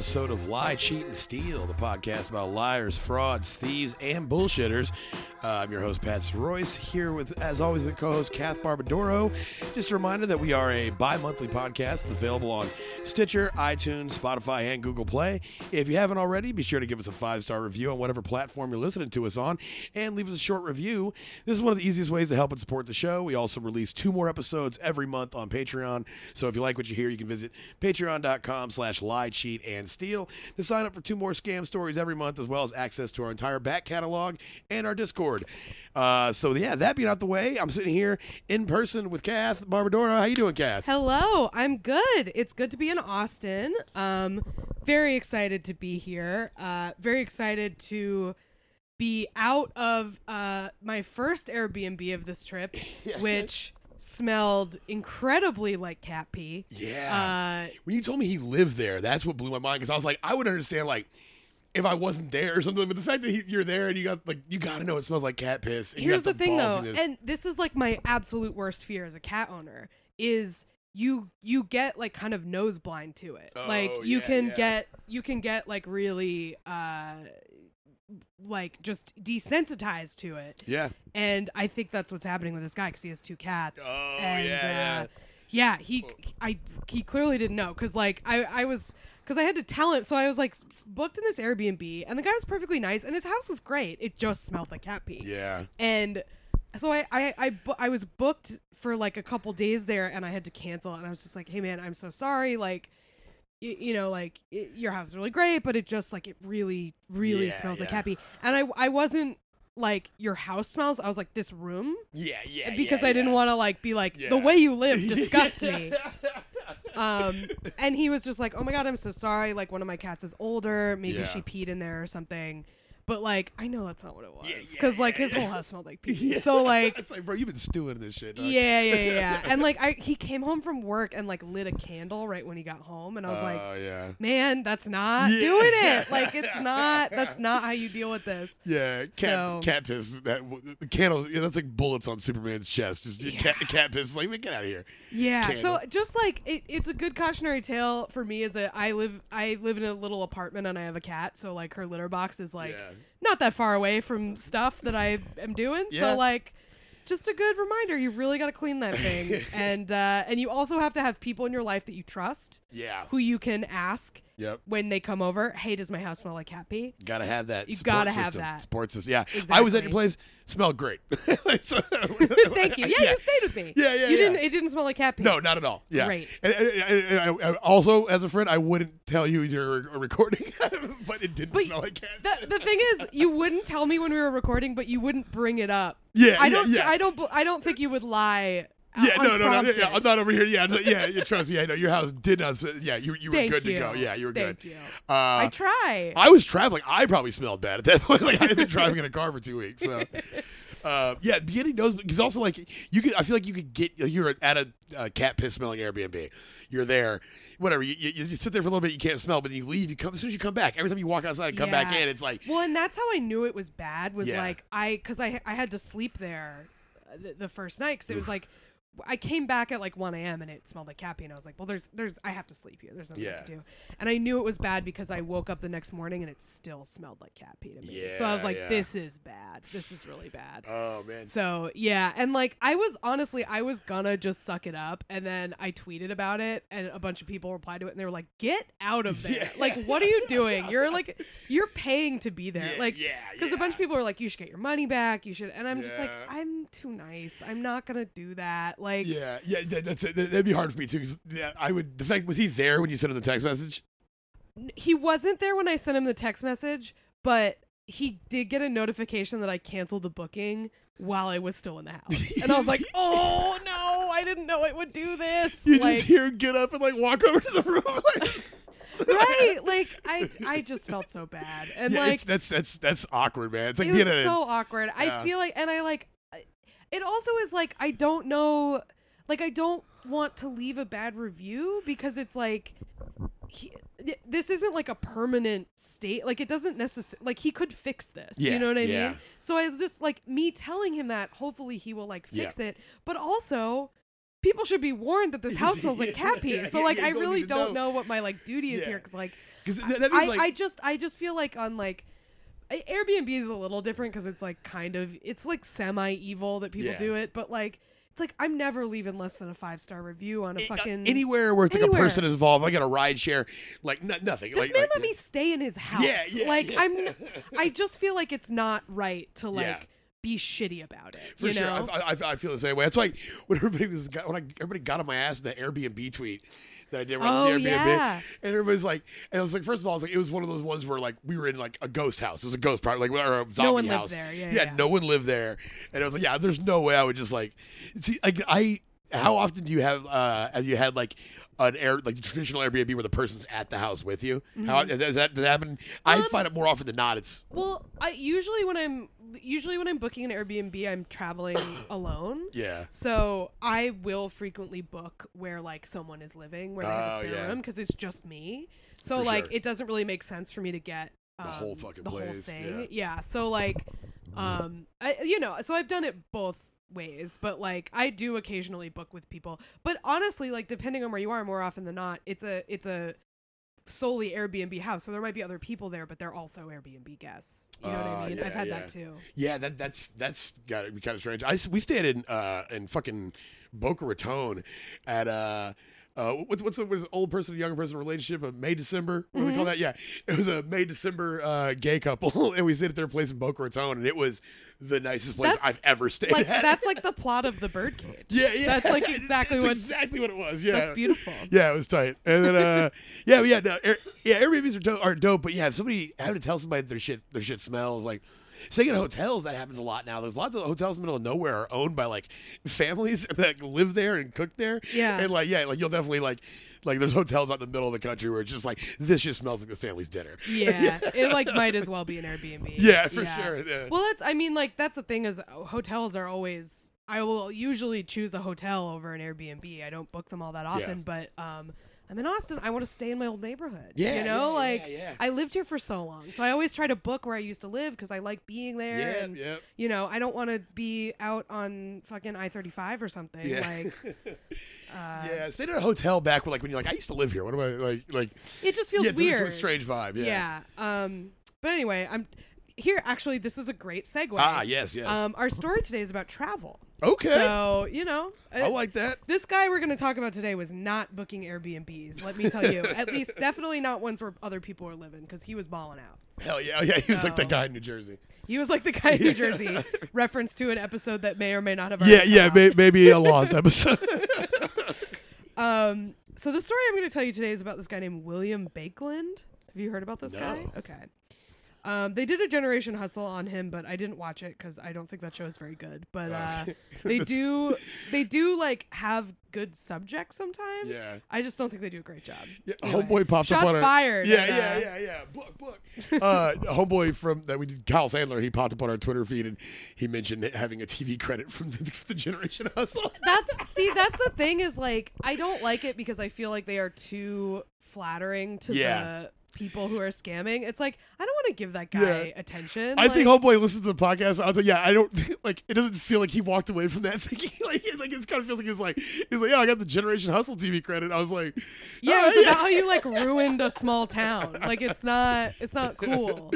episode of Lie, Cheat, and Steal, the podcast about liars, frauds, thieves, and bullshitters. Uh, I'm your host, Pat Royce, here with, as always, with co-host Kath Barbadoro. Just a reminder that we are a bi-monthly podcast. It's available on Stitcher, iTunes, Spotify, and Google Play. If you haven't already, be sure to give us a five-star review on whatever platform you're listening to us on, and leave us a short review. This is one of the easiest ways to help and support the show. We also release two more episodes every month on Patreon. So if you like what you hear, you can visit patreon.com slash lie, cheat, and steal to sign up for two more scam stories every month, as well as access to our entire back catalog and our Discord. Uh, so yeah, that being out the way, I'm sitting here in person with Kath Barbadoro. How you doing, Kath? Hello, I'm good. It's good to be in Austin. Um, very excited to be here. Uh, very excited to be out of uh, my first Airbnb of this trip, which smelled incredibly like cat pee. Yeah. Uh, when you told me he lived there, that's what blew my mind because I was like, I would understand like if I wasn't there or something, but the fact that he, you're there and you got like you got to know it smells like cat piss. here's the thing though, and this is like my absolute worst fear as a cat owner is you you get like kind of nose blind to it. like Oh, you yeah, can yeah. get you can get like really uh like just desensitized to it. yeah, And I think that's what's happening with this guy because he has two cats. Oh, and, yeah, yeah. Uh, yeah, he, I, he clearly didn't know because like I, I was, because I had to tell him. So I was like booked in this Airbnb, and the guy was perfectly nice, and his house was great. It just smelled like cat pee. yeah. And so I, I, I, bu- I was booked for like a couple days there, and I had to cancel. And I was just like, hey man, I'm so sorry. Like, y- you know, like y your house is really great, but it just like it really, really Yeah, smells like yeah. cat pee. And I, I wasn't like your house smells. I was like this room Yeah, yeah. because yeah, I didn't yeah. want to like be like Yeah. the way you live disgusts me. Um, and he was just like, "Oh my god, I'm so sorry. Like one of my cats is older. Maybe Yeah. she peed in there or something." But like, I know that's not what it was because yeah, like his whole house smelled like pee. Yeah. So like, it's like, bro, you've been stewing this shit. dog. yeah, yeah, yeah, yeah. and like, I he came home from work and like lit a candle right when he got home, and I was like, Oh yeah. "Man, that's not Yeah. doing it. Like, it's not. That's not how you deal with this." Yeah, cat So- cat piss. That the candles. Yeah, that's like bullets on Superman's chest. Just cat, Yeah. cat piss. Like, man, get out of here. Yeah. So just like it, it's a good cautionary tale for me as a I live I live in a little apartment and I have a cat, so like her litter box is like Yeah. Not that far away from stuff that I am doing. Yeah. So like just a good reminder, you really got to clean that thing, and uh, and you also have to have people in your life that you trust, Yeah. who you can ask Yep. when they come over. Hey, does my house smell like cat pee? Gotta have that. You gotta have system. that. Sports system. Yeah. I was at your place. Smelled great. Thank you. Yeah, you stayed with me. Yeah, yeah, You yeah. didn't. It didn't smell like cat pee. No, not at all. Yeah. Great. And, and- and- and I- I- also, as a friend, I wouldn't tell you you're recording, but it didn't But smell like cat. The, the thing is, you wouldn't tell me when we were recording, but you wouldn't bring it up. Yeah, I yeah, don't. yeah. I don't. I don't think you would lie. Uh, yeah, no, no, no, no, yeah, I'm not over here. Yeah, yeah, yeah, trust me. I know your house did not. smell- Yeah, you, you were Thank good to go. Yeah, you were Thank good. you. Uh, I try. I was traveling. I probably smelled bad at that point. Like I had been driving in a car for two weeks. So, uh, yeah, getting those because also like you could. I feel like you could get. You're at a uh, cat piss smelling Airbnb. You're there, whatever. You, you, you sit there for a little bit. You can't smell, but then you leave. You come as soon as you come back. Every time you walk outside and come back in, it's like well, and that's how I knew it was bad. Was Yeah. like I, because I, I had to sleep there uh, the, the first night because it was like. I came back at like 1 a.m. and it smelled like cat pee, and I was like, "Well, there's, there's, I have to sleep here. There's nothing Yeah. to do." And I knew it was bad because I woke up the next morning and it still smelled like cat pee to me. so I was like, yeah. "This is bad. This is really bad." oh man. So yeah, and like I was honestly, I was gonna just suck it up, and then I tweeted about it, and a bunch of people replied to it, and they were like, "Get out of there! Yeah. Like, what are you doing? You're like, you're paying to be there, Yeah, like, yeah, because a bunch of people were like, you should get your money back, you should, and I'm just like, I'm too nice, I'm not gonna do that, like, Yeah, yeah, that, that's it. That'd be hard for me too. Because yeah, I would. The fact was he there when you sent him the text message? he wasn't there when I sent him the text message, but he did get a notification that I canceled the booking while I was still in the house, and I was like, oh no, I didn't know it would do this, You like, just hear him get up and like walk over to the room. Like, right like i i just felt so bad and yeah, like that's that's that's awkward, man. It's like it was so awkward Yeah. i feel like and i like it also is like i don't know like i don't want to leave a bad review because it's like he, this isn't like a permanent state like it doesn't necessarily like he could fix this Yeah, you know what i yeah. mean so i was just like me telling him that hopefully he will like fix it but also people should be warned that this house smells like cat pee so like i really don't know. know what my like duty is Yeah. here because like, Cause that means I, like I just I just feel like on like Airbnb is a little different because it's like kind of it's like semi evil that people Yeah. do it, but like it's like I'm never leaving less than a five star review on a a- uh, fucking. anywhere where it's like a person is involved. I got a ride share, like n- nothing. This like, man like, let me stay in his house. Yeah, yeah, like yeah. I'm. I just feel like it's not right to like Yeah. be shitty about it. For sure. I, I, I feel the same way. That's why when everybody was got, when I, everybody got on my ass with that Airbnb tweet that I did Oh, the Airbnb, yeah. and everybody's like, and I was like, first of all, I was like, it was one of those ones where like we were in like a ghost house. It was a ghost part, like or a zombie one lived house. there. Yeah, yeah, yeah. no one lived there, and I was like, yeah, there's no way I would just like see like I. How often do you have uh have you had like an air like the traditional Airbnb where the person's at the house with you? How does that, does that happen? I Mm-hmm. Um, find it more often than not. It's well, I usually when I'm usually when I'm booking an Airbnb, I'm traveling alone. yeah. So I will frequently book where like someone is living, where they have a Oh, spare yeah. room, because it's just me. So For like sure. it doesn't really make sense for me to get um, whole fucking the whole place, thing. yeah. So like, um, I you know, so I've done it both ways, but like I do occasionally book with people. But honestly, like depending on where you are, more often than not, it's a it's a solely Airbnb house. So there might be other people there, but they're also Airbnb guests. You know what Ah, I mean? yeah, I've had yeah. that too. Yeah, that that's that's got to be kind of strange. i we stayed in uh in fucking Boca Raton at uh. Uh, what's what's the what's old person and younger person relationship? A May December? What do we call Mm-hmm. that? Yeah, it was a May December uh, gay couple, and we stayed at their place in Boca Raton, and it was the nicest place That's I've ever stayed Like at. that's like the plot of the birdcage. yeah, yeah, that's like exactly That's what- exactly what it was. Yeah, That's beautiful. Yeah, it was tight. And then, uh, yeah, yeah, no, Air, yeah, Airbnbs are, dope, are dope, but yeah, if somebody having to tell somebody their shit, their shit smells like. Staying at hotels, that happens a lot now. There's lots of hotels in the middle of nowhere are owned by like families that live there and cook there. Yeah. and like yeah, like you'll definitely like like there's hotels out in the middle of the country where it's just like this just smells like this family's dinner. Yeah, it like might as well be an Airbnb. Yeah, for sure, yeah. Well, that's I mean like that's the thing is uh, hotels are always I will usually choose a hotel over an Airbnb. I don't book them all that often, but um I'm in Austin. I want to stay in my old neighborhood. Yeah, you know, yeah, like yeah. I lived here for so long, so I always try to book where I used to live because I like being there. Yeah, and, yeah. You know, I don't want to be out on fucking I-35 or something. Yeah. Like, uh, yeah, stayed at a hotel back when like when you're like I used to live here. What am I like like? it just feels yeah, it's, a- weird. it's a strange vibe. Yeah. Yeah. Um. But anyway, I'm here. Actually, this is a great segue. Ah, yes, yes. Um. Our story today is about travel. okay. So you know, I uh, like that. this guy we're going to talk about today was not booking Airbnbs. Let me tell you. At least, definitely not ones where other people are living, because he was balling out. Hell yeah, yeah. He was like So- guy in New Jersey. He was like the guy in New Jersey. reference to an episode that may or may not have. Yeah, yeah. May, maybe a lost episode. Um, so the story I'm going to tell you today is about this guy named William Baekeland. Have you heard about this guy? Okay. Um, they did a Generation Hustle on him, but I didn't watch it because I don't think that show is very good. But uh, they do, they do like have good subjects sometimes. Yeah. I just don't think they do a great job. Yeah, Anyway, homeboy pops shots up on our fired. Yeah, and, yeah, uh, yeah, yeah. Book, book. uh, homeboy from that we did, Kyle Sandler. He popped up on our Twitter feed and he mentioned having a TV credit from the, the Generation Hustle. That's see, that's the thing is like I don't like it because I feel like they are too flattering to Yeah. the people who are scamming. It's like I don't want to give that guy Yeah. attention. I think like- homeboy listens to the podcast. I was like, yeah, I don't like. It doesn't feel like he walked away from that thinking like, like it kind of feels like he's like, he's like, yeah, I got the Generation Hustle TV credit. I was like, Yeah, "Oh, it's about how you like ruined a small town. Like it's not it's not cool.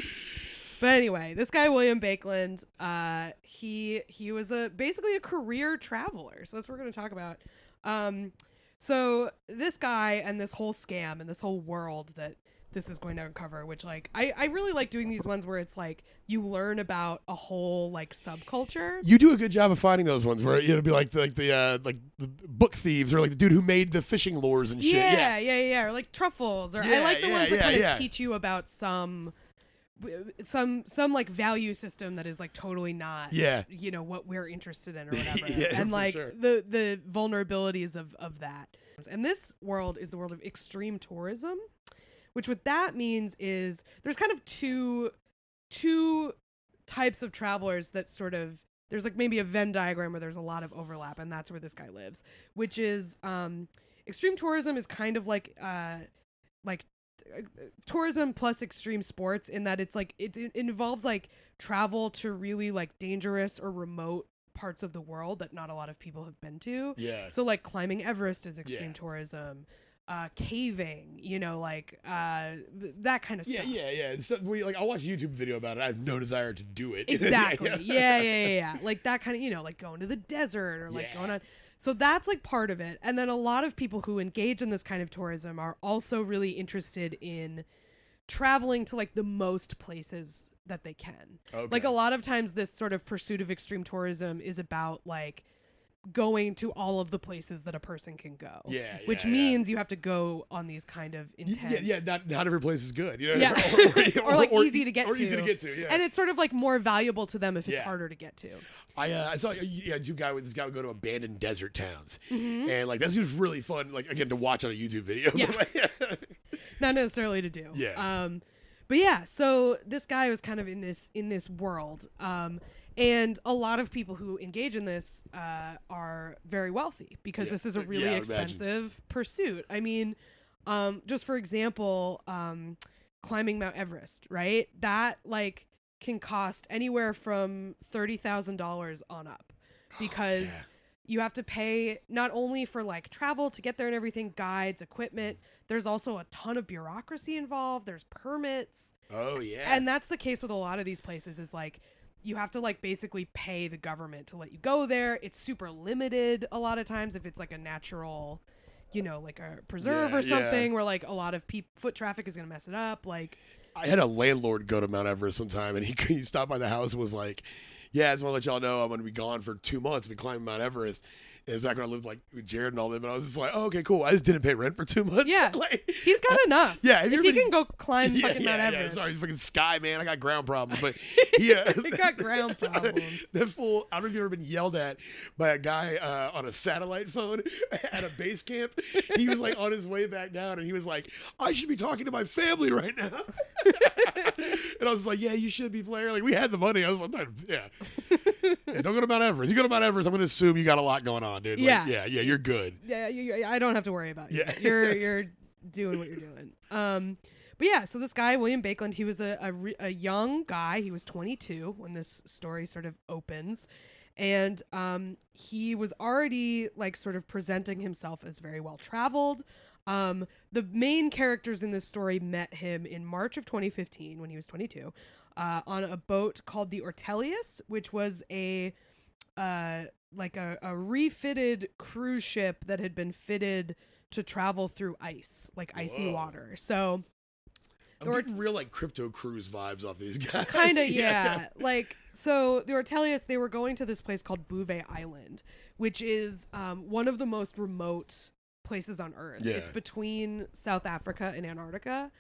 But anyway, this guy William Baekeland, uh, he he was a basically a career traveler. So that's what we're gonna talk about. Um, so this guy and this whole scam and this whole world that this is going to uncover, which like I, I really like doing these ones where it's like you learn about a whole like subculture. You do a good job of finding those ones where it'll be like the, like the uh, like the book thieves or like the dude who made the fishing lures and shit. Yeah, yeah, yeah, or like truffles, or I like the yeah, ones that yeah, kind of yeah. teach you about some, some, some like value system that is like totally not, Yeah. you know, what we're interested in or whatever, Yeah, and like sure. the the vulnerabilities of of that. And this world is the world of extreme tourism, which what that means is there's kind of two two types of travelers that sort of there's like maybe a Venn diagram where there's a lot of overlap, and that's where this guy lives. Which is um, extreme tourism is kind of like uh, like uh, tourism plus extreme sports in that it's like it, it involves like travel to really like dangerous or remote parts of the world that not a lot of people have been to. Yeah. So like climbing Everest is extreme Yeah. tourism. Uh, caving, you know, like uh, that kind of Yeah, stuff. yeah, yeah. Stuff where like I'll watch a YouTube video about it. I have no desire to do it. Exactly. Yeah, yeah, yeah, yeah, yeah. Like that kind of, you know, like going to the desert or like Yeah. going on. So that's like part of it. And then a lot of people who engage in this kind of tourism are also really interested in traveling to like the most places that they can. Okay. Like a lot of times this sort of pursuit of extreme tourism is about like going to all of the places that a person can go. Yeah, Which yeah, yeah. means you have to go on these kind of intense Yeah, yeah. Not not every place is good. You know. Yeah. Or, like, easy to get or to. easy to get to. Yeah. and it's sort of like more valuable to them if it's Yeah. harder to get to. I uh, I saw a yeah, two guy with this guy would go to abandoned desert towns, Mm-hmm. and like that seems really fun. Like again to watch on a YouTube video. Yeah. not necessarily to do. Yeah. Um, but yeah, so this guy was kind of in this in this world, um, and a lot of people who engage in this uh, are very wealthy because Yeah. this is a really I would imagine. expensive pursuit. I mean, um, just for example, um, climbing Mount Everest, right? That like can cost anywhere from thirty thousand dollars on up because yeah. you have to pay not only for like travel to get there and everything, guides, equipment. There's also a ton of bureaucracy involved. There's permits. oh yeah. And that's the case with a lot of these places is like you have to like basically pay the government to let you go there. It's super limited a lot of times if it's like a natural, you know, like a preserve Yeah, or yeah. something where like a lot of peop foot traffic is going to mess it up. Like I had a landlord go to Mount Everest one time, and he he stopped by the house and was like, "Yeah, I just want to let y'all know I'm going to be gone for two months. We climbing Mount Everest." It was back when I lived like with Jared and all them, and I was just like, "Oh, okay, cool. I just didn't pay rent for two months." Yeah. like, he's got enough. Yeah, If you he ever can go climb yeah, fucking yeah, Mount yeah. Everest. Sorry, he's fucking sky man. I got ground problems, but yeah, He got ground problems. that fool. I don't know if you've ever been yelled at by a guy uh, on a satellite phone at a base camp. He was like on his way back down, and he was like, "I should be talking to my family right now." and I was like, "Yeah, you should be, player. Like we had the money. I was like, yeah. Yeah, don't go to Mount Everest. You go to Mount Everest, I'm going to assume you got a lot going on, dude. Like, Yeah. yeah, yeah. You're good. yeah, you, you- I don't have to worry about you. Yeah. You're you're doing what you're doing. Um, but yeah, so this guy William Baekeland, he was a, a re- a young guy. He was 22 when this story sort of opens, and um, he was already like sort of presenting himself as very well traveled. Um, the main characters in this story met him in March of 2015 when he was 22 uh, on a boat called the Ortelius, which was a uh, like a, a refitted cruise ship that had been fitted to travel through ice, like icy Whoa. water. So I'm Or- getting real like crypto cruise vibes off these guys. kind of yeah. like so the Ortelius they were going to this place called Bouvet Island, which is um, one of the most remote places on Earth. Yeah. It's between South Africa and Antarctica,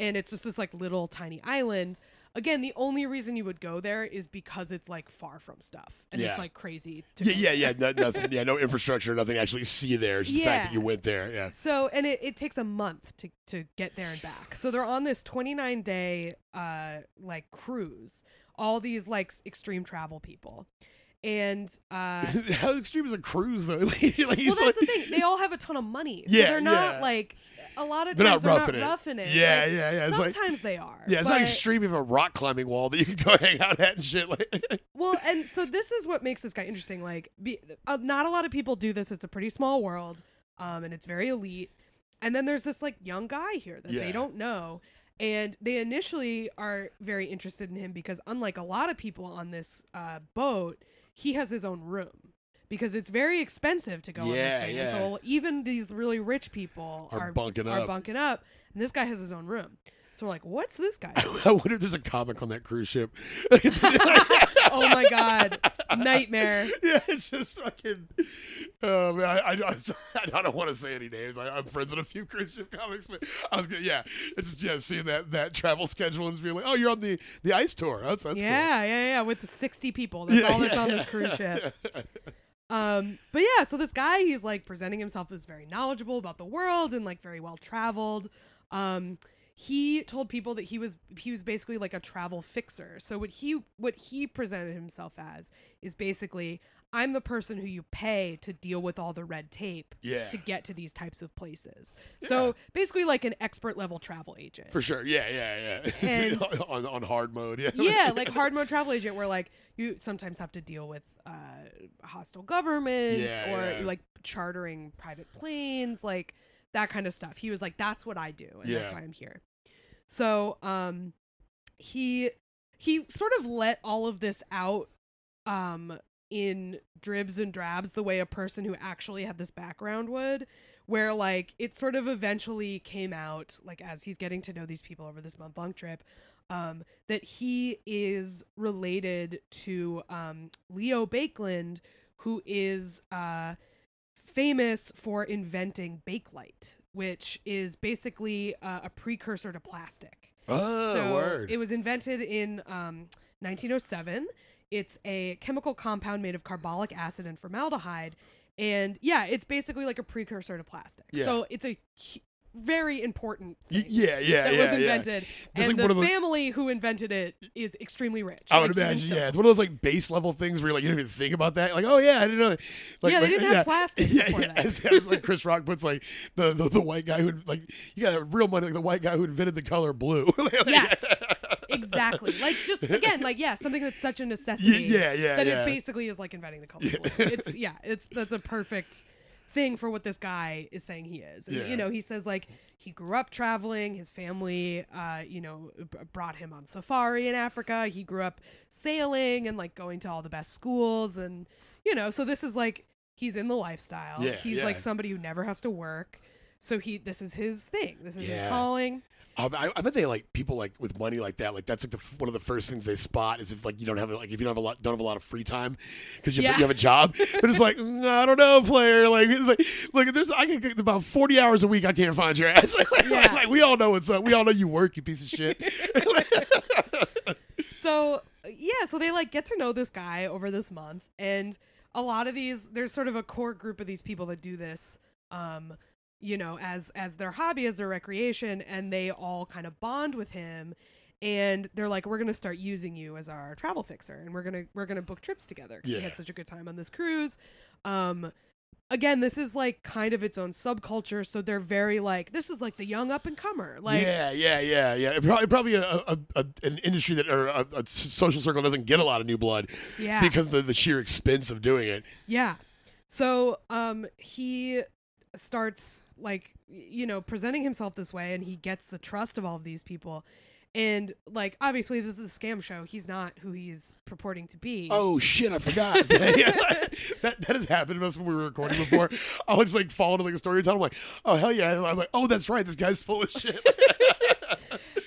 and it's just this like little tiny island. Again, the only reason you would go there is because it's like far from stuff, and Yeah. it's like crazy. To Yeah, yeah, yeah. No, nothing. Yeah, no infrastructure, nothing to actually see there. It's just the fact Yeah. that you went there. Yeah. So, and it, it takes a month to, to get there and back. So they're on this 29 day, uh, like cruise, all these like extreme travel people. And, uh, How extreme is a cruise though? like, well, like, that's the thing. They all have a ton of money. So Yeah, they're not yeah. like, a lot of They're times not they're roughing not it. roughing it. Yeah, Like, yeah, yeah. It's like- sometimes they are. yeah, it's not but- extreme of a rock climbing wall that you can go hang out at and shit. Like, Well, and so this is what makes this guy interesting. Like, be, uh, not a lot of people do this. It's a pretty small world, um, and it's very elite. And then there's this like young guy here that Yeah. they don't know, and they initially are very interested in him because unlike a lot of people on this uh, boat, he has his own room because it's very expensive to go on Yeah, this thing. yeah. So even these really rich people Are are, bunking are up. bunking up, and this guy has his own room. So we're like, what's this guy? I wonder if there's a comic on that cruise ship. oh my god, nightmare. Yeah, it's just fucking. Oh man, I, I, I, don't want to say any names. I, I'm friends with a few cruise ship comics, but I was gonna, yeah, it's just yeah, seeing that that travel schedule and just being like, oh, you're on the the ice tour. That's that's yeah, yeah, yeah, with the 60 people. That's Yeah, all that's yeah, on this cruise ship. Um, but yeah, so this guy, he's like presenting himself as very knowledgeable about the world and like very well traveled. Um, he told people that he was he was basically like a travel fixer. So what he what he presented himself as is basically I'm the person who you pay to deal with all the red tape Yeah. to get to these types of places. So basically like an expert level travel agent. For sure, yeah, yeah, yeah. And- on, on hard mode, yeah. yeah, like hard mode travel agent, where like you sometimes have to deal with uh, hostile governments Yeah, or yeah. like chartering private planes. Like that kind of stuff. He was like, "That's what I do, and that's why I'm here." So, um, he he sort of let all of this out, um, in dribs and drabs, the way a person who actually had this background would. Where like it sort of eventually came out, like as he's getting to know these people over this month long trip, um, that he is related to um, Leo Baekeland, who is uh, famous for inventing Bakelite, which is basically uh, a precursor to plastic. Oh, so word. it was invented in um, 1907. It's a chemical compound made of carbolic acid and formaldehyde. And yeah, it's basically like a precursor to plastic. Yeah. So it's a very important yeah, yeah, that yeah, was invented. It's and like the family who invented it is extremely rich. I would like, imagine, yeah. It's one of those like base level things where you're like you don't even think about that. Like, oh yeah, I didn't know. That. Like, Yeah, they like, didn't have plastic Yeah, before yeah. that. As, as like Chris Rock puts like the, the the white guy who like you got real money, like the white guy who invented the color blue. Yes, exactly. Like just again, like yeah, something that's such a necessity. yeah, yeah, yeah. That yeah. it basically is like inventing the color blue. It's yeah, it's that's a perfect thing for what this guy is saying he is. And Yeah. you know, he says like he grew up traveling. His family, uh, you know, b- brought him on safari in Africa. He grew up sailing and like going to all the best schools, and you know, so this is like he's in the lifestyle. Yeah, he's yeah. like somebody who never has to work. So he, this is his thing. This is his calling. Um, I, I bet they like people like with money like that. Like that's like the, one of the first things they spot is if like you don't have like if you don't have a lot don't have a lot of free time because you, have- Yeah. you have a job. but it's like mm, I don't know, player. Like, it's like look, there's I can get about forty hours a week. I can't find your ass. like, like, Yeah. like, we all know what's up. We all know you work, you piece of shit. so yeah so they like get to know this guy over this month and a lot of these there's sort of a core group of these people that do this um you know as as their hobby as their recreation and they all kind of bond with him and they're like we're gonna start using you as our travel fixer and we're gonna we're gonna book trips together because we had such a good time on this cruise um again this is like kind of its own subculture so they're very like this is like the young up and comer like yeah, yeah, yeah, yeah. It probably, probably a, a, a, an industry that or a social circle doesn't get a lot of new blood yeah because of the, the sheer expense of doing it. Yeah. So um he starts like you know presenting himself this way and he gets the trust of all of these people. And like obviously this is a scam show. He's not who he's purporting to be. Oh shit! I forgot. that that has happened to us when we were recording before. I'll just like fall into like a story and tell. I'm like, oh hell yeah! And I'm like, oh that's right. This guy's full of shit.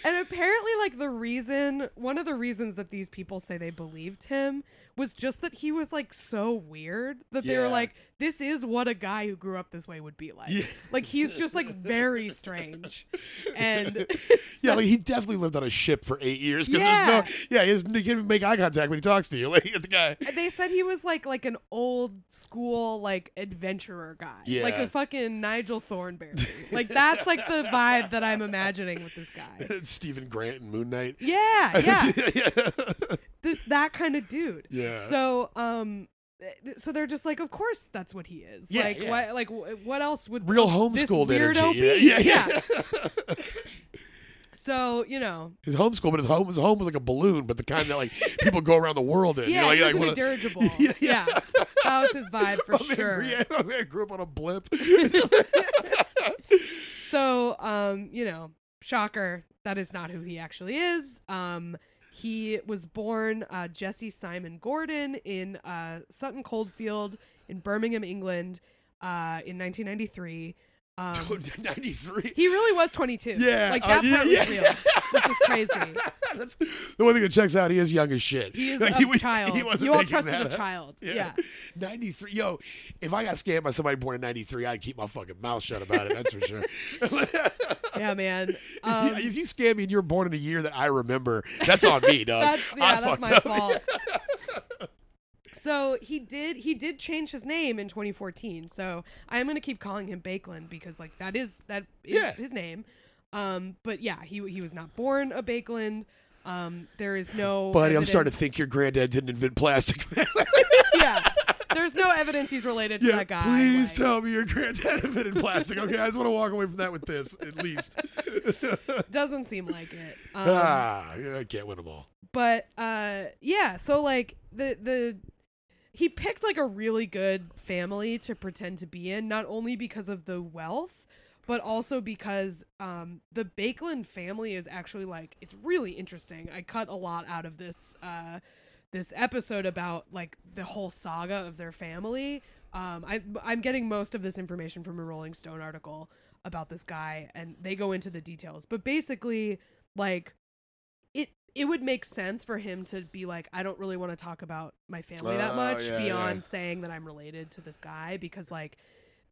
And apparently like the reason one of the reasons that these people say they believed him was just that he was like so weird that they were Yeah. like this is what a guy who grew up this way would be like. Yeah. Like he's just like very strange. And yeah, like he definitely lived on a ship for eight years because Yeah. there's no. Yeah, he, doesn't, he can't even make eye contact when he talks to you. Like the guy. they said he was like like an old school like adventurer guy like a fucking nigel thornberry like that's like the vibe that i'm imagining with this guy Stephen Grant and Moon Knight. yeah yeah yeah. this that kind of dude Yeah. So um so they're just like of course that's what he is Yeah, like yeah. what like what else would Real this homeschooled energy. be? Yeah, yeah, yeah. so you know His homeschool, but his home his home was like a balloon, but the kind that like people go around the world in. yeah, like, he like, a dirigible Yeah, yeah, yeah. that was his vibe for sure Yeah, man, I grew up on a blimp. So, um, you know, shocker, that is not who he actually is. Um, he was born uh, Jesse Simon Gordon in uh, Sutton Coldfield in Birmingham, England, uh, in 1993. Um, 93. he really was 22. Yeah, like uh, that yeah, part yeah. was real, which is crazy. That's the one thing that checks out. He is young as shit. He is Like, a was- child. He wasn't you all trusted that a child. Yeah. 93. Yo, if I got scammed by somebody born in 93, I'd keep my fucking mouth shut about it. That's for sure. yeah, man. If you- Um, if you scam me and you're born in a year that I remember, that's on me, dog. That's I yeah, that's my up. fault. So he did he did change his name in 2014. So I'm gonna keep calling him Baekeland because like that is that is Yeah. his name. Um, but yeah, he he was not born a Baekeland. Um, there is no. Buddy, I'm starting to think your granddad didn't invent plastic. yeah, there's no evidence he's related to yeah, that guy. please like- tell me your granddad invented plastic. Okay, I just want to walk away from that with this, at least. Doesn't seem like it. Um, ah, I can't win them all. but uh yeah so like the the he picked like a really good family to pretend to be in not only because of the wealth but also because um, the Baekeland family is actually like it's really interesting. I cut a lot out of this uh, this episode about like the whole saga of their family. Um, I, I'm getting most of this information from a Rolling Stone article about this guy, and they go into the details. But basically, like it would make sense for him to be like, I don't really want to talk about my family that Oh, much yeah, beyond yeah. saying that I'm related to this guy because like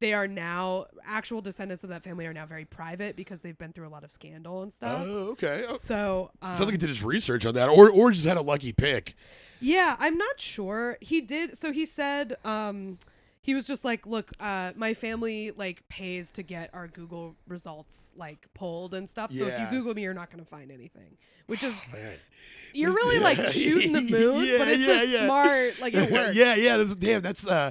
they are now actual descendants of that family are now very private because they've been through a lot of scandal and stuff. Oh, okay. Oh, so um, Sounds like he did his research on that, or or just had a lucky pick. yeah, I'm not sure. He did. So he said, um, he was just like, look, uh, my family like pays to get our Google results like pulled and stuff. So if Yeah. you Google me, you're not going to find anything. Which is Man. you're really like shooting the moon, Yeah, but it's yeah, a yeah. smart like it works. yeah, yeah. That's damn. That's uh,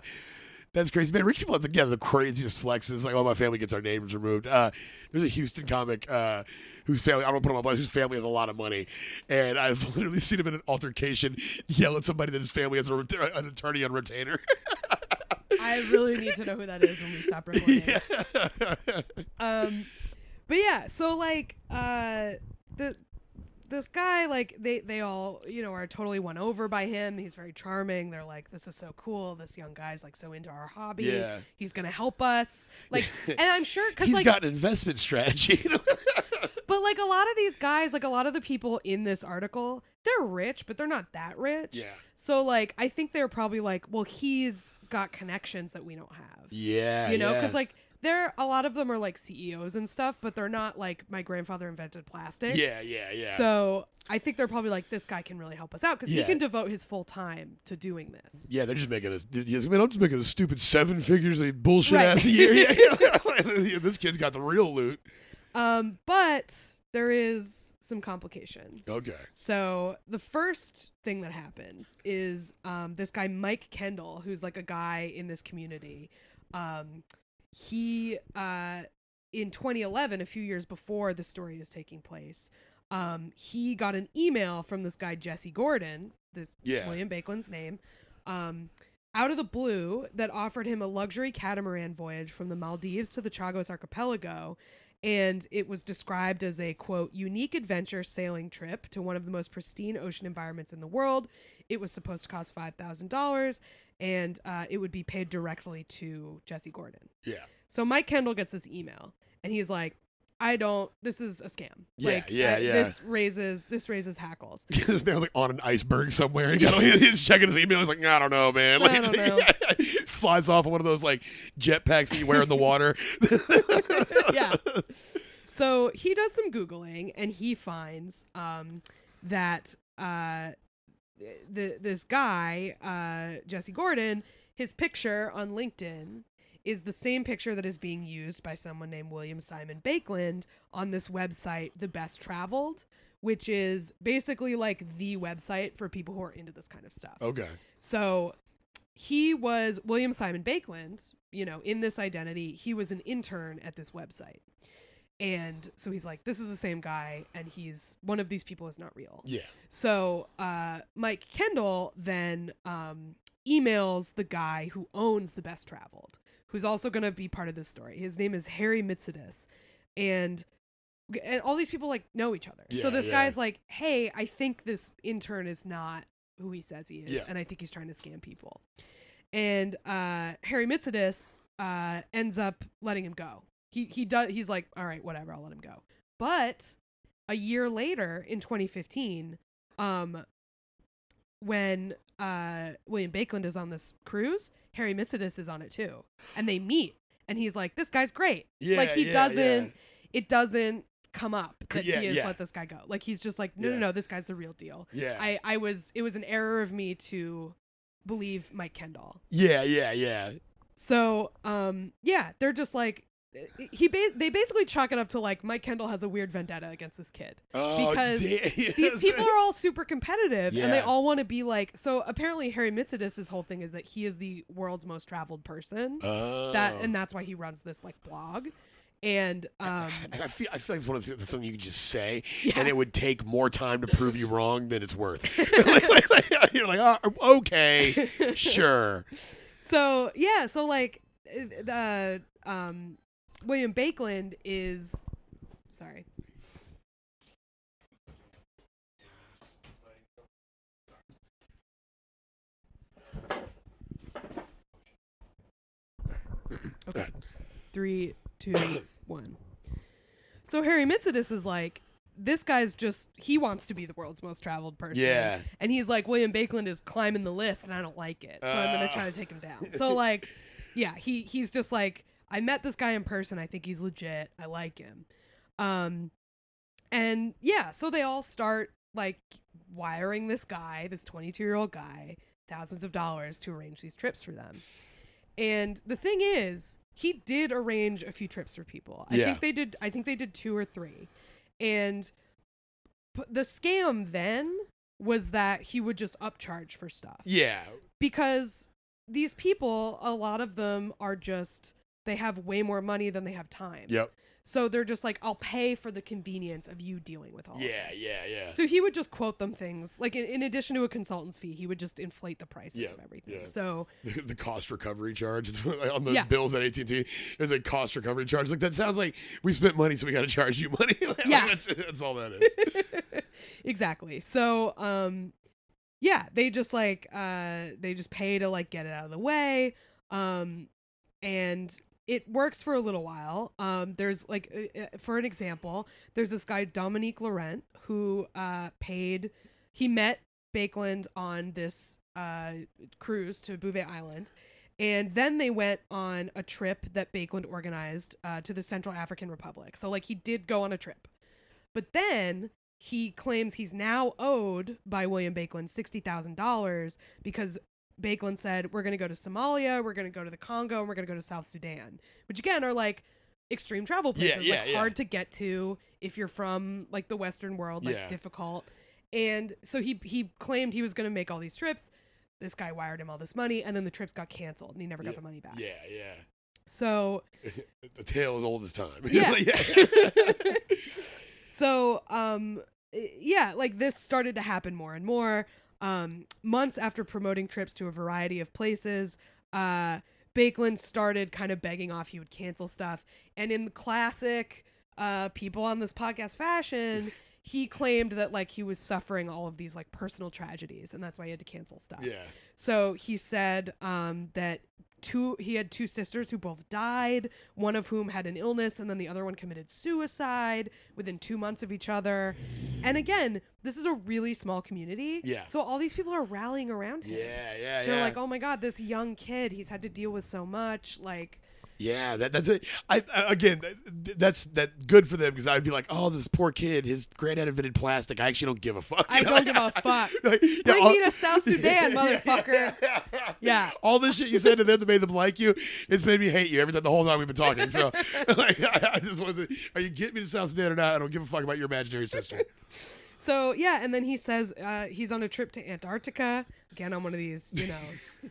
that's crazy, man. Rich people have the, yeah, the craziest flexes. Like, oh, my family gets our names removed. Uh, there's a Houston comic uh, whose family I don't put him on, but whose family has a lot of money, and I've literally seen him in an altercation yell at somebody that his family has a, ret- an attorney on retainer. I really need to know who that is when we stop recording. um but yeah so like uh the this guy like they they all you know are totally won over by him he's very charming they're like this is so cool this young guy's like so into our hobby Yeah. he's gonna help us like and i'm sure because He's like got an investment strategy. but like a lot of these guys like a lot of the people in this article they're rich but they're not that rich Yeah. so like i think they're probably like well he's got connections that we don't have yeah, you know yeah. because like there a lot of them are like ceos and stuff but they're not like my grandfather invented plastic yeah, yeah, yeah. so i think they're probably like this guy can really help us out because Yeah. he can devote his full time to doing this Yeah, they're just making us. Yes, man, I'm just making a stupid seven figures of bullshit Right. ass a year. Yeah, yeah. this kid's got the real loot. um but there is some complication Okay. So the first thing that happens is um, this guy Mike Kendall, who's like a guy in this community. Um, he uh, in 2011, a few years before the story is taking place, um, he got an email from this guy Jesse Gordon, this Yeah. William Baekeland's name, um, out of the blue that offered him a luxury catamaran voyage from the Maldives to the Chagos archipelago and it was described as a quote unique adventure sailing trip to one of the most pristine ocean environments in the world it was supposed to cost $5000 and uh, it would be paid directly to jesse gordon Yeah. so mike kendall gets this email and he's like i don't this is a scam Yeah, like yeah, I- yeah. this raises this raises hackles this like on an iceberg somewhere. He got he's checking his email. He's like, I don't know, man. I don't know. flies off on one of those like jetpacks that you wear in the water. yeah. So he does some googling and he finds um, that uh, the this guy uh, Jesse Gordon, his picture on LinkedIn is the same picture that is being used by someone named William Simon Baekeland on this website, The Best Traveled, which is basically like the website for people who are into this kind of stuff. okay. So he was William Simon Baekeland, you know, in this identity, he was an intern at this website. And so he's like, this is the same guy, and he's one of these people is not real. Yeah. So uh, Mike Kendall then um, emails the guy who owns the Best Traveled, who's also going to be part of this story. His name is Harry Mitsidis, and and all these people like know each other. so this yeah. guy's like, hey, I think this intern is not who he says he is, Yeah. and I think he's trying to scam people. And uh, Harry Mitsidis uh, ends up letting him go. He he does. He's like, all right, whatever, I'll let him go. But a year later, in 2015, um, when uh, William Baekeland is on this cruise, Harry Mitsidis is on it too, and they meet, and he's like, "This guy's great." Yeah. like he yeah, doesn't, yeah. it doesn't come up that Yeah, he has yeah. let this guy go. Like he's just like, no, Yeah. no, no, this guy's the real deal. Yeah. I, I was, it was an error of me to believe Mike Kendall. yeah. Yeah. Yeah. So, um, yeah, they're just like, he, ba- they basically chalk it up to like Mike Kendall has a weird vendetta against this kid. Oh, Because. These people are all super competitive and they all want to be like, so apparently Harry Mitsidis' whole thing is that he is the world's most traveled person. Oh. That, and that's why he runs this like blog. And, um, I feel I feel like it's one of the, that's something you can just say, Yeah. and it would take more time to prove you wrong than it's worth. Like- like- like, you're like, oh, okay, sure. so yeah, so like, uh, um, William Baekeland is sorry. Okay. Three, two, one. So Harry Mitsidis is like, this guy's just he wants to be the world's most traveled person. Yeah. And he's like, William Baekeland is climbing the list and I don't like it. So I'm gonna ah. try to take him down. So like, yeah, he he's just like, I met this guy in person, I think he's legit. I like him. Um and yeah, so they all start like wiring this guy, this 22 year old guy, thousands of dollars to arrange these trips for them. And the thing is, he did arrange a few trips for people. I Yeah. think they did. I think they did two or three. And p- the scam then was that he would just upcharge for stuff Yeah. because these people, a lot of them are just they have way more money than they have time. Yep. So they're just like, I'll pay for the convenience of you dealing with all. Yeah. this." Yeah. Yeah. So he would just quote them things like in, in addition to a consultant's fee, he would just inflate the prices Yeah, of everything. yeah. So the, the cost recovery charge on the Yeah. bills at AT&T. is a cost recovery charge. Like that sounds like we spent money, so we got to charge you money. Like, Yeah. that's, that's all that is. exactly. So um yeah, they just like uh they just pay to like get it out of the way. Um and it works for a little while. Um there's like uh, uh, for an example, there's this guy Dominique Laurent who uh paid he met Baekeland on this uh cruise to Bouvet Island. And then they went on a trip that Baekeland organized uh, to the Central African Republic. So, like, he did go on a trip. But then he claims he's now owed by William Baekeland $60,000 because Baekeland said, We're going to go to Somalia, we're going to go to the Congo, and we're going to go to South Sudan, which again are like extreme travel places, yeah, like yeah. hard to get to if you're from like the Western world, like Yeah. difficult. And so he he claimed he was going to make all these trips. This guy wired him all this money, and then the trips got canceled, and he never got Yeah, the money back. Yeah. Yeah. So The tale is old as time. Yeah. yeah. so um yeah like this started to happen more and more um months after promoting trips to a variety of places uh Baekeland started kind of begging off he would cancel stuff and in classic uh people on this podcast fashion he claimed that like he was suffering all of these like personal tragedies and that's why he had to cancel stuff yeah. so he said um, that two he had two sisters who both died, one of whom had an illness, and then the other one committed suicide within two months of each other. And again, this is a really small community. Yeah. So all these people are rallying around him. Yeah. Yeah. They're yeah. like, oh my god, this young kid, he's had to deal with so much. Like, Yeah, that, that's it. I, again, that- that's that good for them because I'd be like, oh, this poor kid, his granddad invented plastic. I actually don't give a fuck. I know? don't give a fuck. Like, yeah, Bring all- me to South Sudan, motherfucker. Yeah. All this shit you said to them that made them like you, it's made me hate you every time the whole time we've been talking. So, like, I, I just to, are you getting me to South Sudan or not? I don't give a fuck about your imaginary sister. So yeah, and then he says uh, he's on a trip to Antarctica again on one of these. You know,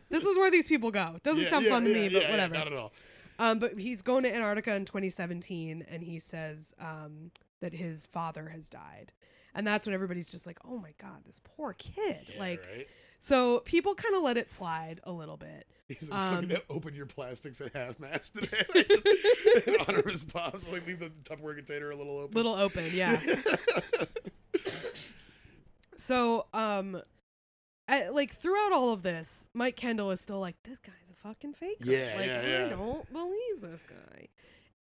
this is where these people go. Doesn't Yeah, sound yeah, fun to yeah, me, but yeah, yeah, whatever. not at all. Um, but he's going to Antarctica in 2017, and he says um, that his father has died, and that's when everybody's just like, "Oh my god, this poor kid!" Yeah, like, right? so people kind of let it slide a little bit. He's like, Um, fucking open your plastics at half mast today. Like, just in honor of his pops, like leave the Tupperware container a little open. Little open, yeah. so, um, I, like throughout all of this, Mike Kendall is still like, "This guy's a fucking faker." Yeah, like, yeah, I don't believe this guy.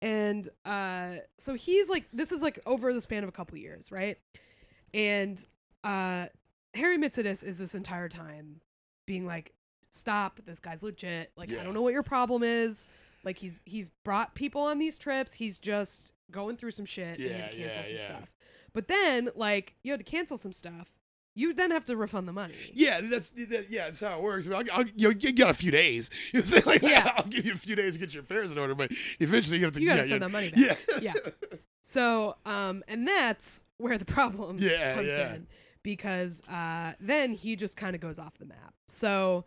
And uh, so he's like, this is like over the span of a couple years, right? And uh, Harry Mitsidis is this entire time being like, "Stop! This guy's legit. Like, I don't know what your problem is. Like, he's he's brought people on these trips. He's just going through some shit. and you had to cancel yeah, some yeah. stuff. But then, like, you had to cancel some stuff. You then have to refund the money. Yeah, that's that, yeah, that's how it works. I'll, I'll, you, got a few days. You know, say like, Yeah. I'll give you a few days to get your affairs in order, but eventually you have to. You gotta yeah, send yeah, that money back. Yeah, Yeah. So, um, and that's where the problem Yeah, comes yeah. in because uh, then he just kind of goes off the map. So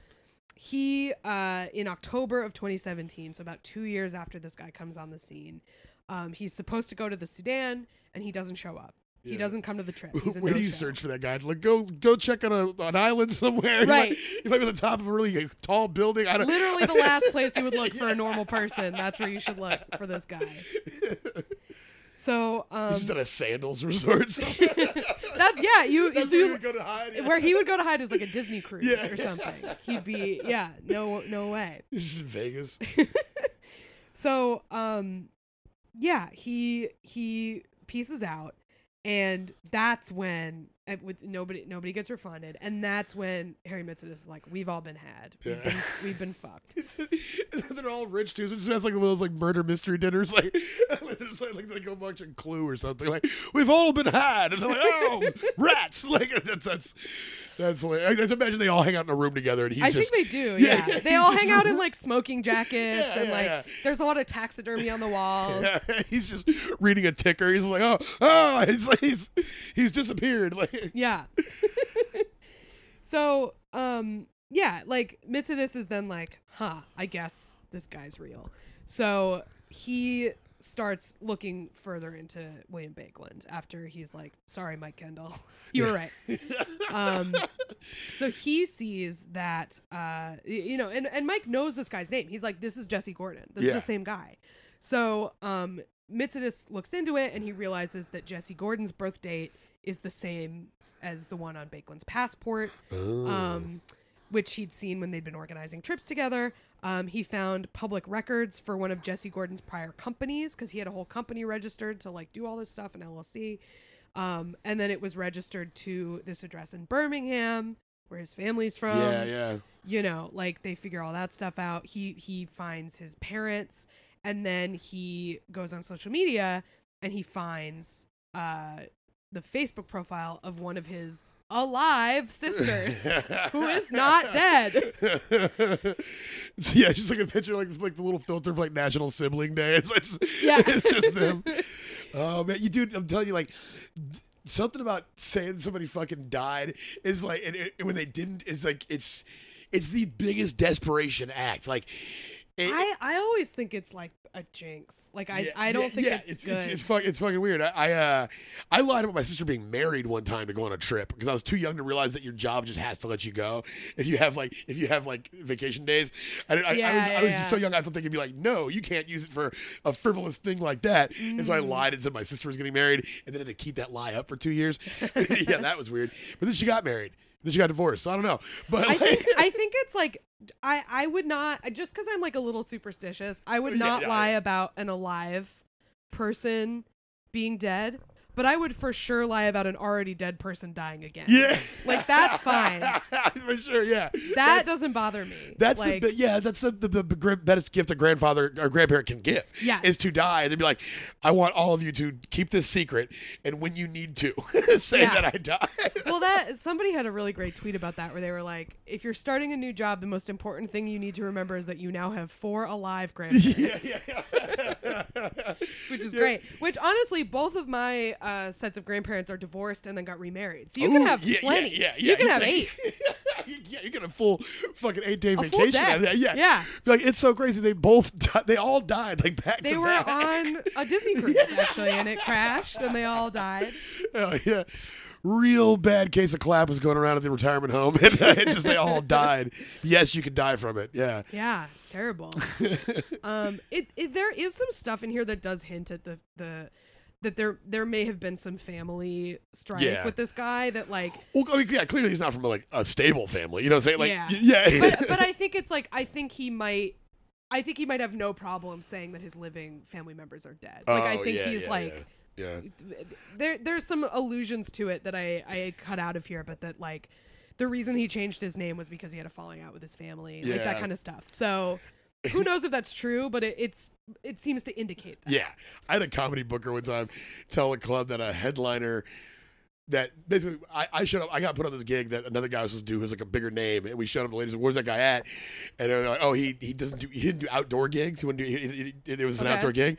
he, uh, in October of 2017, so about two years after this guy comes on the scene, um, he's supposed to go to the Sudan and he doesn't show up. He Yeah. doesn't come to the trip. Where do you no-show. search for that guy? Like, go go check on a, an island somewhere. He Right. might- He might be on the top of a really tall building. I don't. Literally the last place you would look for a normal person. That's where you should look for this guy. So um, He's just at a sandals resort. that's yeah. You, That's you where you would go to hide. yeah. where he would go to hide was like a Disney cruise Yeah. or something. He'd be yeah. No no way. Just in Vegas. So um, yeah. He he pieces out, and that's when uh, with nobody nobody gets refunded, and that's when Harry Mitsidis is like, we've all been had. We've, Yeah. been, we've been fucked. It's, they're all rich too, so it just has like one of those like murder mystery dinners, like it's like, like they go watching Clue or something. Like we've all been had, and they're like, oh, rats! Like that's that's that's. Like, I just imagine they all hang out in a room together, and he's I just think they do. Yeah, Yeah, yeah, they all hang out in like smoking jackets, and like there's a lot of taxidermy on the walls. Yeah, he's just reading a ticker. He's like, oh, oh, he's like, he's he's disappeared. Like, Yeah. so, um, yeah, like Mitsidis is then like, huh, I guess this guy's real. So he starts looking further into William Baekeland after he's like, sorry, Mike Kendall, you were right. Um, so he sees that, uh, you know, and, and Mike knows this guy's name. He's like, this is Jesse Gordon. This is the same guy. So, um, Mitsidis looks into it and he realizes that Jesse Gordon's birth date is the same as the one on Baekeland's passport, Oh. um, which he'd seen when they'd been organizing trips together. Um, he found public records for one of Jesse Gordon's prior companies because he had a whole company registered to like do all this stuff in LLC. Um, and then it was registered to this address in Birmingham, where his family's from yeah, yeah. you know like they figure all that stuff out he he finds his parents and then he goes on social media and he finds uh the facebook profile of one of his alive sisters who is not dead So, yeah, it's just like a picture, like like the little filter of like National Sibling Day. It's, it's, Yeah. it's just them. Oh man, you dude, I'm telling you, like something about saying somebody fucking died is like, and, and when they didn't, is like it's it's the biggest desperation act. Like, it, i i always think it's like a jinx like i yeah, i don't yeah, think yeah, it's, it's good it's it's, fuck, it's fucking weird. I I, uh, I lied about my sister being married one time to go on a trip because I was too young to realize that your job just has to let you go if you have like if you have like vacation days. I, I, I was Yeah, I was yeah, just so young I thought they could be like, no, you can't use it for a frivolous thing like that. And so I Mm. lied and said my sister was getting married, and then I had to keep that lie up for two years. yeah, that was weird. But then she got married. Then she got divorced. So I don't know. But I like, think I think it's like I I would not just because I'm like a little superstitious. I would Yeah, not yeah, lie yeah. about an alive person being dead, but I would for sure lie about an already dead person dying again. yeah, like that's fine. for sure. Yeah, That That's- doesn't bother me. That's like, the yeah. That's the, the, the best gift a grandfather or grandparent can give. Yes. is to die and they'd be like, I want all of you to keep this secret, and when you need to, say Yeah. that I died. well that somebody had a really great tweet about that where they were like if you're starting a new job the most important thing you need to remember is that you now have four alive grandparents yeah, yeah, yeah. which is Yeah. great which honestly both of my uh, sets of grandparents are divorced and then got remarried so you can have yeah, plenty Yeah, yeah, yeah. you can have like- eight You- yeah, you get a full fucking eight day A vacation. out of deck. that. Yeah, Yeah. Like it's so crazy. They both, di- they all died like back they were back. on a disney cruise actually and it crashed and they all died Hell yeah. Real bad case of clap was going around at the retirement home, and uh, it just they all died. Yes, you could die from it. Yeah. yeah it's terrible um it, it there is some stuff in here that does hint at the the that there there may have been some family strife Yeah. with this guy that like Well, I mean, yeah, clearly he's not from like a stable family. You know what I'm saying? Like, Yeah. yeah, but but I think it's like I think he might I think he might have no problem saying that his living family members are dead. Like I Oh, think yeah, he's yeah, like yeah. there there's some allusions to it that I I cut out of here, but that like the reason he changed his name was because he had a falling out with his family, like that kind of stuff. So who knows if that's true, but it, it's it seems to indicate that. Yeah, I had a comedy booker one time tell a club that a headliner that basically I, I showed up. I got put on this gig that another guy was supposed to do who's like a bigger name, and we showed up. The ladies, said, "Where's that guy at?" And they're like, "Oh, he he doesn't do he didn't do outdoor gigs. He wouldn't do. He, he- he- it was an Okay. outdoor gig."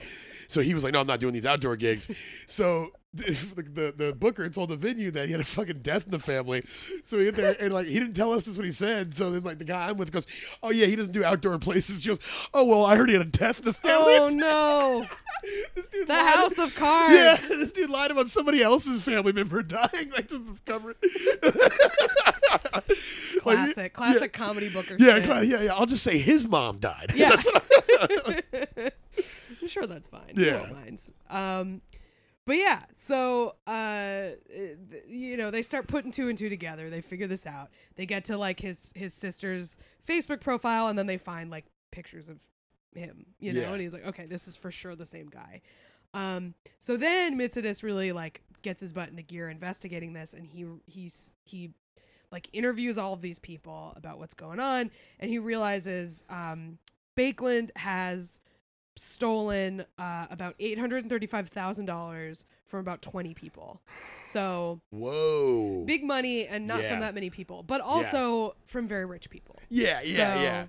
So he was like, "No, I'm not doing these outdoor gigs." so the, the the booker told the venue that he had a fucking death in the family. So he get there and like he didn't tell us this what he said. So then like the guy I'm with goes, "Oh yeah, he doesn't do outdoor places." She goes, "Oh well, I heard he had a death in the family." Oh no. this dude The lied- House of Cards. Yeah, this dude lied about somebody else's family member dying, like to cover it. Like, Classic, classic comedy booker. Yeah, cla- yeah, yeah. I'll just say his mom died. Yeah. I'm sure that's fine. Yeah. Yeah. Um, but yeah, so uh, you know, they start putting two and two together. They figure this out. They get to like his his sister's Facebook profile, and then they find like pictures of him. You know, Yeah. and he's like, okay, this is for sure the same guy. Um, so then Mitsidis really like gets his butt into gear investigating this, and he he's he like interviews all of these people about what's going on, and he realizes um, Baekeland has stolen uh, about eight hundred and thirty-five thousand dollars from about twenty people. So Whoa. big money, and not Yeah. from that many people, but also from very rich people. yeah, yeah, So, yeah.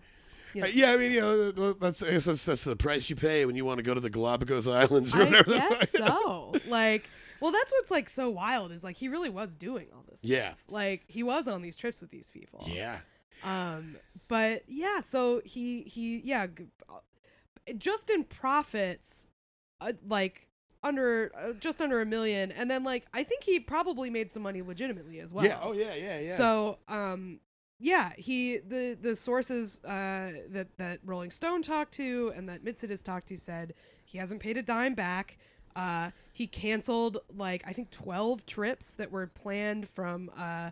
you Uh, know. yeah, I mean, you know, that's I guess that's, that's the price you pay when you want to go to the Galapagos Islands or I whatever. guess so. Like, well, that's what's like so wild is like he really was doing all this. Yeah. stuff. Like he was on these trips with these people. Yeah. Um, but yeah, so he he yeah, just in profits, uh, like under uh, just under a million, and then like I think he probably made some money legitimately as well. Yeah. Oh yeah. Yeah. Yeah. So um, yeah, he the the sources uh that that Rolling Stone talked to and that Mitsidis talked to said he hasn't paid a dime back. Uh, he canceled like I think 12 trips that were planned from uh